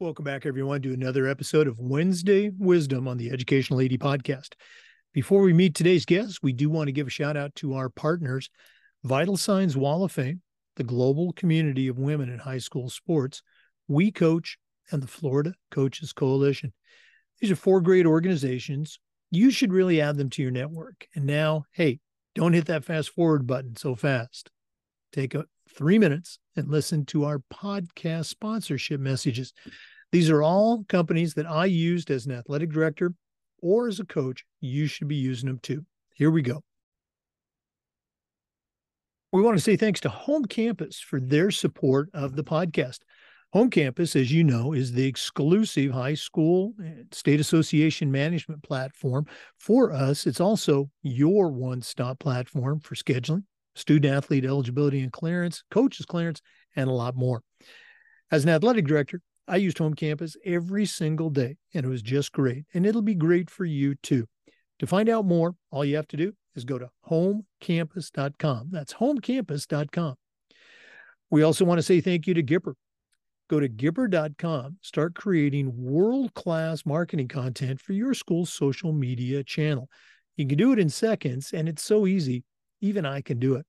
Welcome back, everyone, to another episode of Wednesday Wisdom on the Educational AD Podcast. Before we meet today's guest, we do want to give a shout out to our partners, Vital Signs Wall of Fame, the global community of women in high school sports, We Coach, and the Florida Coaches Coalition. These are four great organizations. You should really add them to your network. And now, hey, don't hit that fast forward button so fast. Take a three minutes and listen to our podcast sponsorship messages. These are all companies that I used as an athletic director or as a coach. You should be using them too. Here we go. We want to say thanks to Home Campus for their support of the podcast. Home Campus, as you know, is the exclusive high school state association management platform for us. It's also your one stop platform for scheduling, student athlete eligibility and clearance, coaches clearance, and a lot more. As an athletic director, I used home campus every single day, and it was just great. And it'll be great for you too. To find out more, all you have to do is go to homecampus.com. That's homecampus.com. We also want to say thank you to Gipper. Go to Gipper.com, start creating world class marketing content for your school's social media channel. You can do it in seconds, and it's so easy. Even I can do it.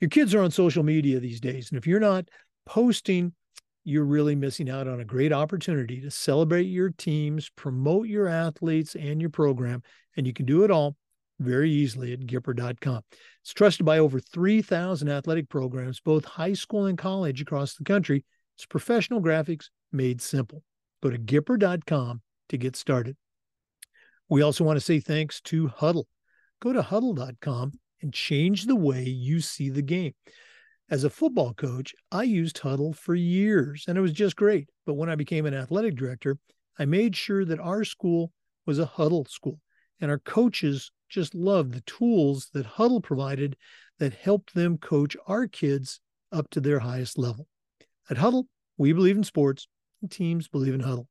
Your kids are on social media these days. And if you're not posting, you're really missing out on a great opportunity to celebrate your teams, promote your athletes and your program. And you can do it all very easily at Gipper.com. It's trusted by over 3,000 athletic programs, both high school and college across the country. It's professional graphics made simple. Go to Gipper.com to get started. We also want to say thanks to Hudl. Go to Hudl.com and change the way you see the game. As a football coach, I used Hudl for years and it was just great. But when I became an athletic director, I made sure that our school was a Hudl school and our coaches just loved the tools that Hudl provided that helped them coach our kids up to their highest level. At Hudl, we believe in sports and teams believe in Hudl.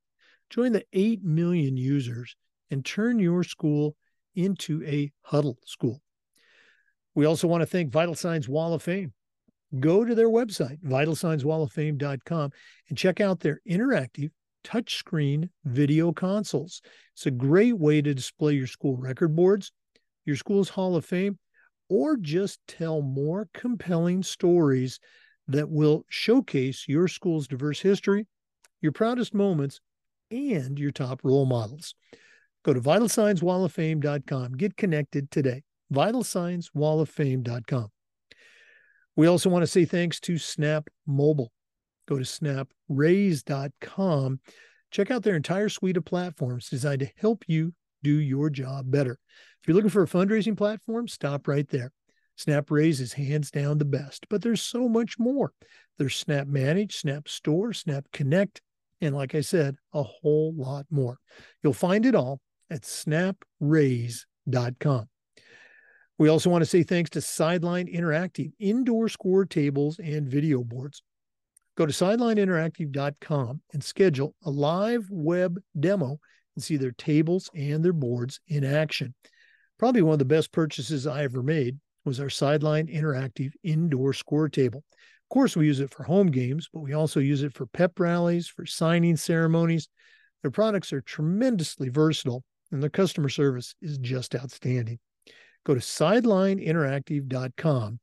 Join the 8 million users and turn your school into a Hudl school. We also want to thank Vital Signs Wall of Fame. Go to their website, vitalsignswalloffame.com, and check out their interactive touchscreen video consoles. It's a great way to display your school record boards, your school's Hall of Fame, or just tell more compelling stories that will showcase your school's diverse history, your proudest moments, and your top role models. Go to vitalsignswalloffame.com. Get connected today vitalsignswalloffame.com. We also want to say thanks to Snap Mobile. Go to snapraise.com. Check out their entire suite of platforms designed to help you do your job better. If you're looking for a fundraising platform, stop right there. Snap Raise is hands down the best, but there's so much more. There's Snap Manage, Snap Store, Snap Connect, and like I said, a whole lot more. You'll find it all at snapraise.com. We also want to say thanks to Sideline Interactive, indoor score tables and video boards. Go to sidelineinteractive.com and schedule a live web demo and see their tables and their boards in action. Probably one of the best purchases I ever made was our Sideline Interactive indoor score table. Of course, we use it for home games, but we also use it for pep rallies, for signing ceremonies. Their products are tremendously versatile, and their customer service is just outstanding. Go to sidelineinteractive.com.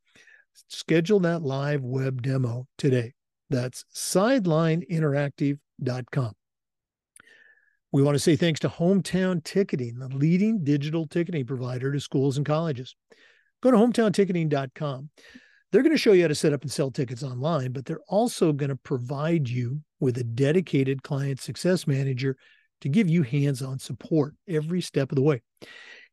Schedule that live web demo today. That's sidelineinteractive.com. We want to say thanks to Hometown Ticketing, the leading digital ticketing provider to schools and colleges. Go to hometownticketing.com. They're going to show you how to set up and sell tickets online, but they're also going to provide you with a dedicated client success manager to give you hands on support every step of the way.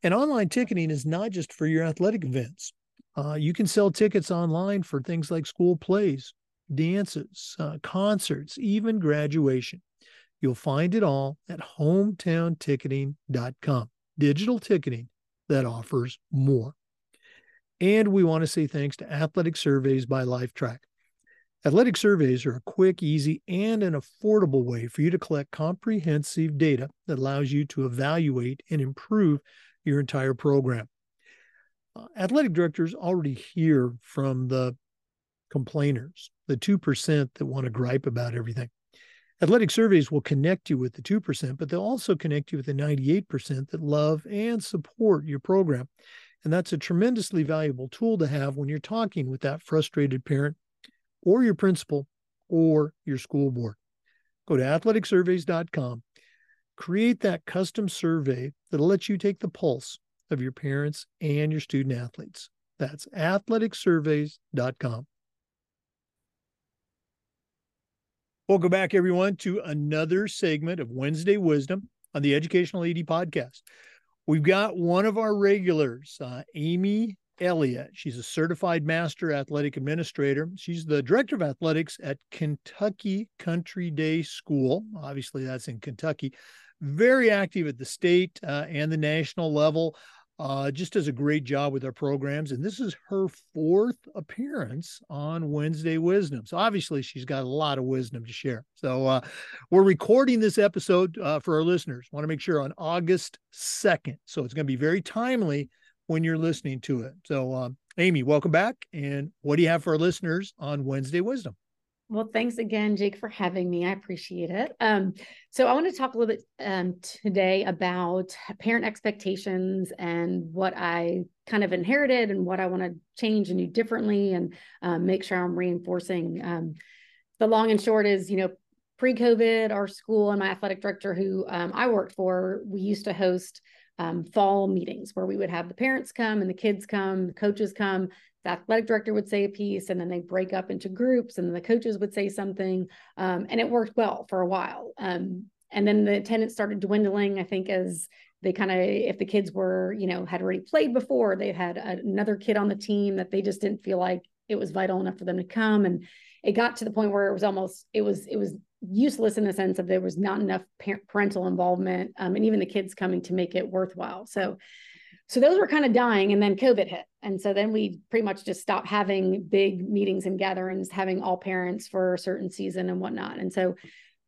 And online ticketing is not just for your athletic events. Uh, you can sell tickets online for things like school plays, dances, uh, concerts, even graduation. You'll find it all at hometownticketing.com. Digital ticketing that offers more. And we want to say thanks to Athletic Surveys by Lifetrack. Athletic surveys are a quick, easy, and an affordable way for you to collect comprehensive data that allows you to evaluate and improve your entire program. Uh, athletic directors already hear from the complainers, the 2% that want to gripe about everything. Athletic surveys will connect you with the 2%, but they'll also connect you with the 98% that love and support your program. And that's a tremendously valuable tool to have when you're talking with that frustrated parent or your principal or your school board. Go to athleticsurveys.com, create that custom survey that'll let you take the pulse of your parents and your student athletes. That's athleticsurveys.com. Welcome back, everyone, to another segment of Wednesday Wisdom on the Educational AD podcast. We've got one of our regulars, uh, Amy Elliott. She's a certified master athletic administrator. She's the director of athletics at Kentucky Country Day School. Obviously, that's in Kentucky. Very active at the state uh, and the national level uh, just does a great job with our programs. And this is her fourth appearance on Wednesday Wisdom. So obviously, she's got a lot of wisdom to share. So uh, we're recording this episode uh, for our listeners. Want to make sure on August 2nd. So it's going to be very timely when you're listening to it. So, um, Amy, welcome back. And what do you have for our listeners on Wednesday Wisdom? Well, thanks again, Jake, for having me. I appreciate it. Um, so, I want to talk a little bit um, today about parent expectations and what I kind of inherited and what I want to change and do differently and um, make sure I'm reinforcing. Um, the long and short is, you know, pre COVID, our school and my athletic director, who um, I worked for, we used to host um, fall meetings where we would have the parents come and the kids come, the coaches come, the athletic director would say a piece and then they break up into groups and the coaches would say something um, and it worked well for a while. Um, and then the attendance started dwindling i think as they kind of if the kids were you know had already played before they had another kid on the team that they just didn't feel like it was vital enough for them to come. And it got to the point where it was almost it was it was useless in the sense of there was not enough parental involvement um, and even the kids coming to make it worthwhile. So so those were kind of dying and then covid hit. And so then we pretty much just stopped having big meetings and gatherings having all parents for a certain season and whatnot. And so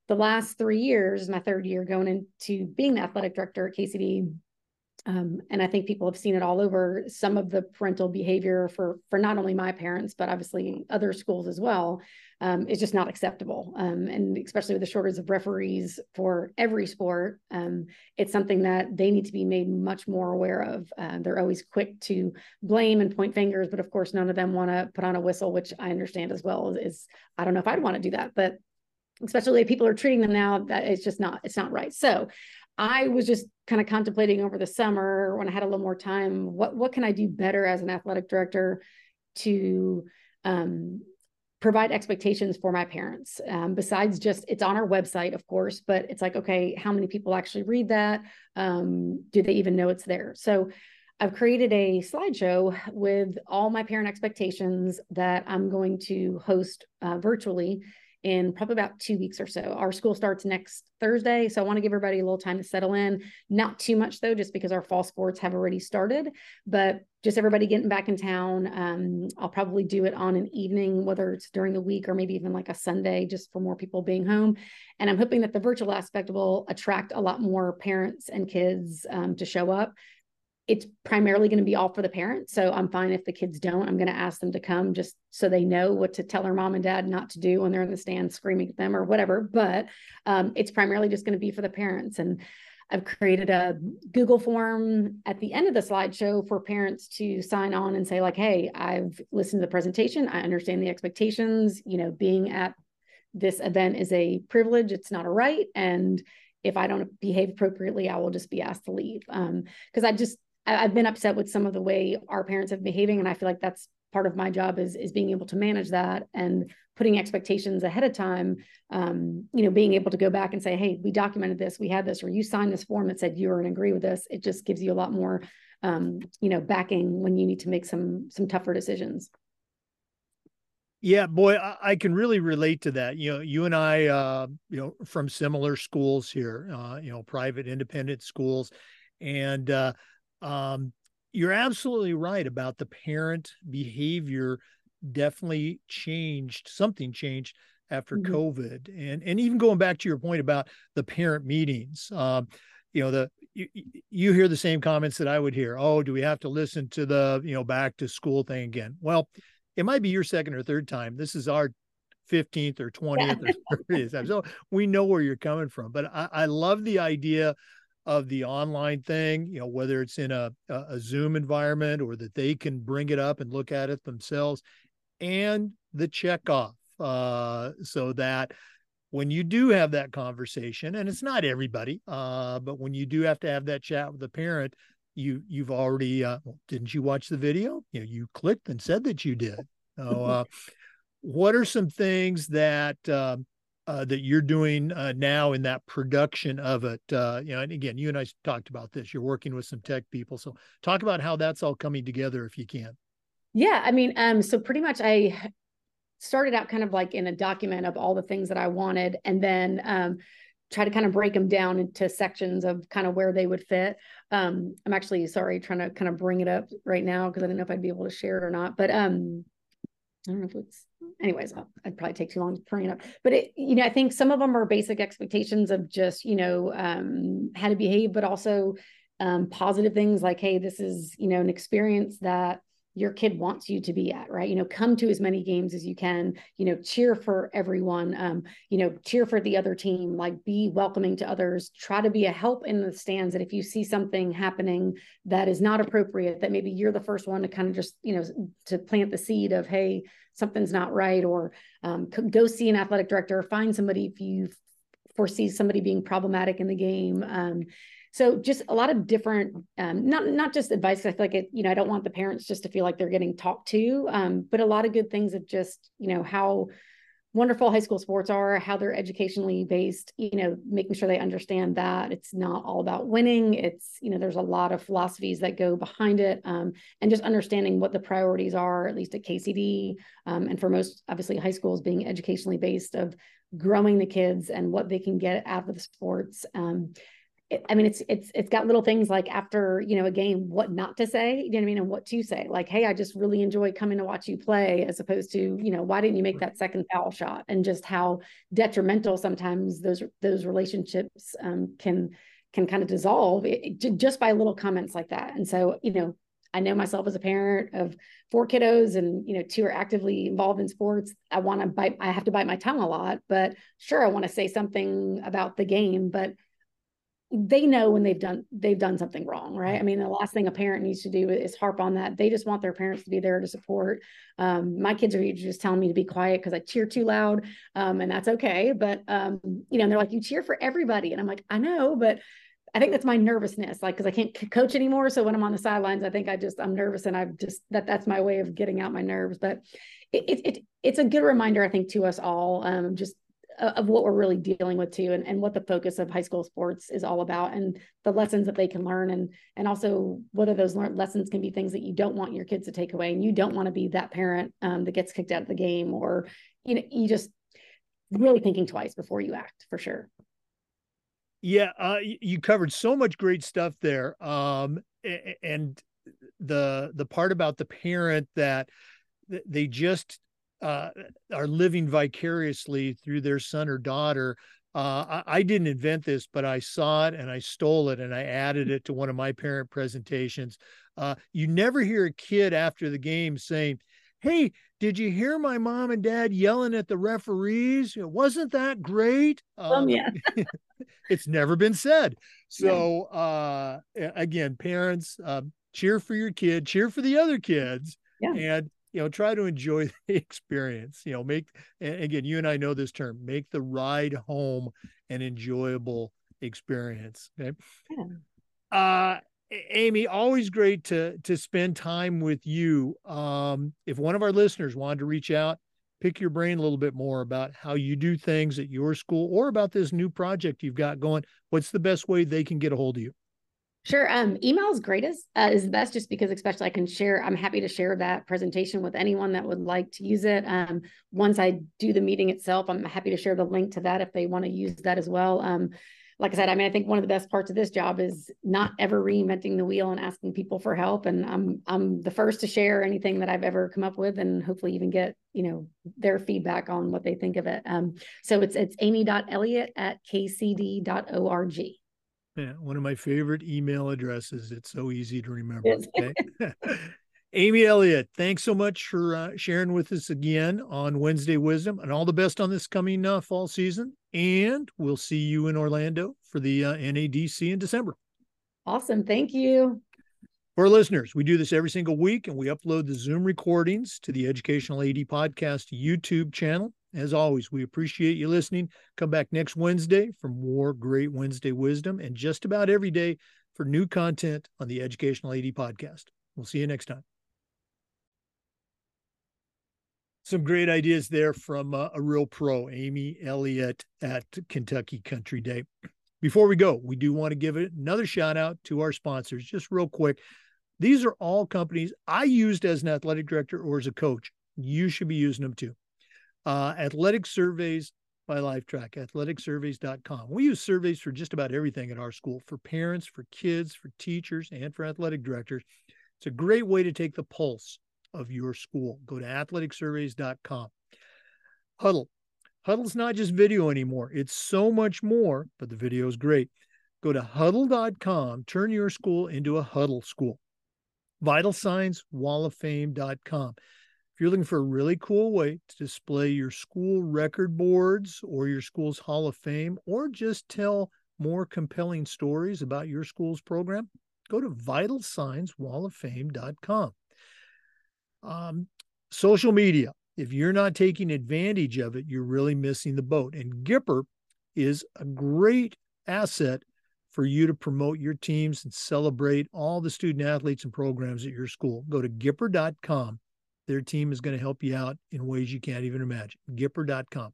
the last three years my third year going into being the athletic director at kcd um, and I think people have seen it all over some of the parental behavior for for not only my parents but obviously other schools as well um, is just not acceptable. Um, and especially with the shortage of referees for every sport, um, it's something that they need to be made much more aware of. Uh, they're always quick to blame and point fingers, but of course, none of them want to put on a whistle, which I understand as well. Is I don't know if I'd want to do that, but especially if people are treating them now, that it's just not it's not right. So. I was just kind of contemplating over the summer when I had a little more time, what what can I do better as an athletic director to um, provide expectations for my parents? Um, besides just it's on our website of course but it's like okay how many people actually read that? Um, do they even know it's there? So i've created a slideshow with all my parent expectations that i'm going to host uh, virtually in probably about two weeks or so. Our school starts next Thursday. So I want to give everybody a little time to settle in. Not too much though, just because our fall sports have already started, but just everybody getting back in town. Um, I'll probably do it on an evening, whether it's during the week or maybe even like a Sunday, just for more people being home. And I'm hoping that the virtual aspect will attract a lot more parents and kids um, to show up it's primarily going to be all for the parents. So I'm fine if the kids don't. I'm going to ask them to come just so they know what to tell their mom and dad not to do when they're in the stand screaming at them or whatever. But um, it's primarily just going to be for the parents. And I've created a Google form at the end of the slideshow for parents to sign on and say, like, hey, I've listened to the presentation. I understand the expectations. You know, being at this event is a privilege, it's not a right. And if I don't behave appropriately, I will just be asked to leave. Um, because I just I've been upset with some of the way our parents have behaving, and I feel like that's part of my job is is being able to manage that and putting expectations ahead of time. Um, you know, being able to go back and say, "Hey, we documented this, we had this, or you signed this form that said you were in agree with this." It just gives you a lot more, um, you know, backing when you need to make some some tougher decisions. Yeah, boy, I, can really relate to that. You know, you and I, uh, you know, from similar schools here, uh, you know, private independent schools, and uh, um, you're absolutely right about the parent behavior definitely changed something changed after mm-hmm. covid and and even going back to your point about the parent meetings um, you know the you, you hear the same comments that i would hear oh do we have to listen to the you know back to school thing again well it might be your second or third time this is our 15th or 20th or 30th. time So we know where you're coming from. But I, I love the idea of the online thing, you know, whether it's in a, a Zoom environment or that they can bring it up and look at it themselves, and the checkoff, uh, so that when you do have that conversation, and it's not everybody, uh, but when you do have to have that chat with the parent, you you've already uh, didn't you watch the video? You know, you clicked and said that you did. So, uh, what are some things that um, uh, that you're doing uh, now in that production of it. Uh, you know, and again, you and I talked about this. You're working with some tech people, so talk about how that's all coming together, if you can. Yeah, I mean, um, so pretty much I started out kind of like in a document of all the things that I wanted, and then um, try to kind of break them down into sections of kind of where they would fit. Um, I'm actually sorry, trying to kind of bring it up right now because I don't know if I'd be able to share it or not, but um, I don't know if it's anyways, I'd probably take too long to bring it up. But it, you know, I think some of them are basic expectations of just, you know, um, how to behave, but also um, positive things like, hey, this is, you know, an experience that your kid wants you to be at, right? You know, come to as many games as you can, you know, cheer for everyone, um, you know, cheer for the other team, like be welcoming to others, try to be a help in the stands. And if you see something happening that is not appropriate, that maybe you're the first one to kind of just, you know, to plant the seed of, hey, something's not right, or um, go see an athletic director, find somebody if you foresee somebody being problematic in the game. Um, so just a lot of different um, not not just advice i feel like it you know i don't want the parents just to feel like they're getting talked to um, but a lot of good things of just you know how wonderful high school sports are how they're educationally based you know making sure they understand that it's not all about winning. It's you know there's a lot of philosophies that go behind it um, and just understanding what the priorities are at least at kcd um, and for most obviously high schools being educationally based of growing the kids and what they can get out of the sports um, I mean, it's it's it's got little things like after you know a game, what not to say, you know what I mean, and what to say. Like, hey, I just really enjoy coming to watch you play, as opposed to you know why didn't you make that second foul shot, and just how detrimental sometimes those those relationships um, can can kind of dissolve it, just by little comments like that. And so you know, I know myself as a parent of four kiddos, and you know, two are actively involved in sports. I want to bite, I have to bite my tongue a lot, but sure, I want to say something about the game, but they know when they've done they've done something wrong right i mean the last thing a parent needs to do is harp on that they just want their parents to be there to support um, my kids are just telling me to be quiet because i cheer too loud um, and that's okay but um, you know they're like you cheer for everybody and i'm like i know but I think that's my nervousness, like because I can't coach anymore. So when I'm on the sidelines, I think I just I'm nervous, and I've just that that's my way of getting out my nerves. But it it, it it's a good reminder, I think, to us all, um, just of what we're really dealing with too and, and what the focus of high school sports is all about and the lessons that they can learn and and also whether those lessons can be things that you don't want your kids to take away and you don't want to be that parent um, that gets kicked out of the game or you know you just really thinking twice before you act for sure. Yeah uh, you covered so much great stuff there um, and the the part about the parent that they just uh, are living vicariously through their son or daughter. Uh, I, I, didn't invent this, but I saw it and I stole it and I added it to one of my parent presentations. Uh, you never hear a kid after the game saying, Hey, did you hear my mom and dad yelling at the referees? Wasn't that great? Um, um yeah. it's never been said. So, uh, again, parents, um, cheer for your kid, cheer for the other kids. Yeah. And you know try to enjoy the experience you know make again you and i know this term make the ride home an enjoyable experience okay? Yeah. uh amy always great to to spend time with you. Um if one of our listeners wanted to reach out pick your brain a little bit more about how you do things at your school or about this new project you've got going what's the best way they can get a hold of you Sure. Um, email is greatest uh, is the best just because especially I can share. I'm happy to share that presentation with anyone that would like to use it. Um, once I do the meeting itself, I'm happy to share the link to that if they want to use that as well. Um, like I said, I mean, I think one of the best parts of this job is not ever reinventing the wheel and asking people for help. And I'm I'm the first to share anything that I've ever come up with, and hopefully even get you know their feedback on what they think of it. Um, so it's it's amy.elliott at kcd.org. Yeah, one of my favorite email addresses. It's so easy to remember. Okay. Amy Elliott, thanks so much for uh, sharing with us again on Wednesday Wisdom and all the best on this coming uh, fall season. And we'll see you in Orlando for the uh, NADC in December. Awesome. Thank you. For listeners, we do this every single week and we upload the Zoom recordings to the Educational AD Podcast YouTube channel. As always, we appreciate you listening. Come back next Wednesday for more great Wednesday wisdom and just about every day for new content on the Educational AD Podcast. We'll see you next time. Some great ideas there from uh, a real pro, Amy Elliott at Kentucky Country Day. Before we go, we do want to give another shout out to our sponsors, just real quick. These are all companies I used as an athletic director or as a coach. You should be using them too. Uh, athletic surveys by Lifetrack, athleticsurveys.com. We use surveys for just about everything at our school for parents, for kids, for teachers, and for athletic directors. It's a great way to take the pulse of your school. Go to athleticsurveys.com. Hudl. Hudl's not just video anymore. It's so much more, but the video is great. Go to hudl.com, turn your school into a Hudl school. Vital Signs, walloffame.com. If you're looking for a really cool way to display your school record boards or your school's Hall of Fame, or just tell more compelling stories about your school's program, go to vitalsignswalloffame.com. Um, social media, if you're not taking advantage of it, you're really missing the boat. And Gipper is a great asset for you to promote your teams and celebrate all the student athletes and programs at your school. Go to Gipper.com. Their team is going to help you out in ways you can't even imagine. Gipper.com.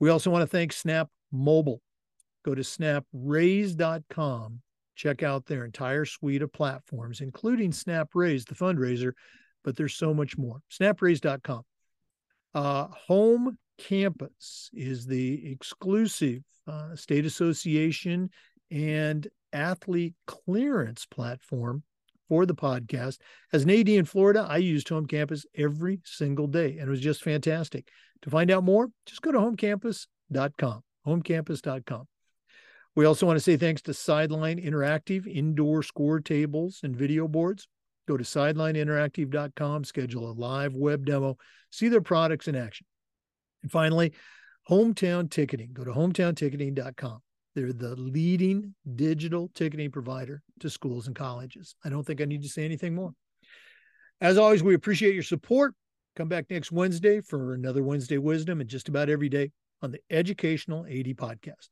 We also want to thank Snap Mobile. Go to snapraise.com. Check out their entire suite of platforms, including Snap Raise, the fundraiser, but there's so much more. Snapraise.com. Uh, Home Campus is the exclusive uh, state association and athlete clearance platform for the podcast. As an AD in Florida, I used Home Campus every single day, and it was just fantastic. To find out more, just go to homecampus.com. Homecampus.com. We also want to say thanks to Sideline Interactive indoor score tables and video boards. Go to sidelineinteractive.com, schedule a live web demo, see their products in action. And finally, hometown ticketing. Go to hometownticketing.com. They're the leading digital ticketing provider to schools and colleges. I don't think I need to say anything more. As always, we appreciate your support. Come back next Wednesday for another Wednesday Wisdom and just about every day on the Educational AD Podcast.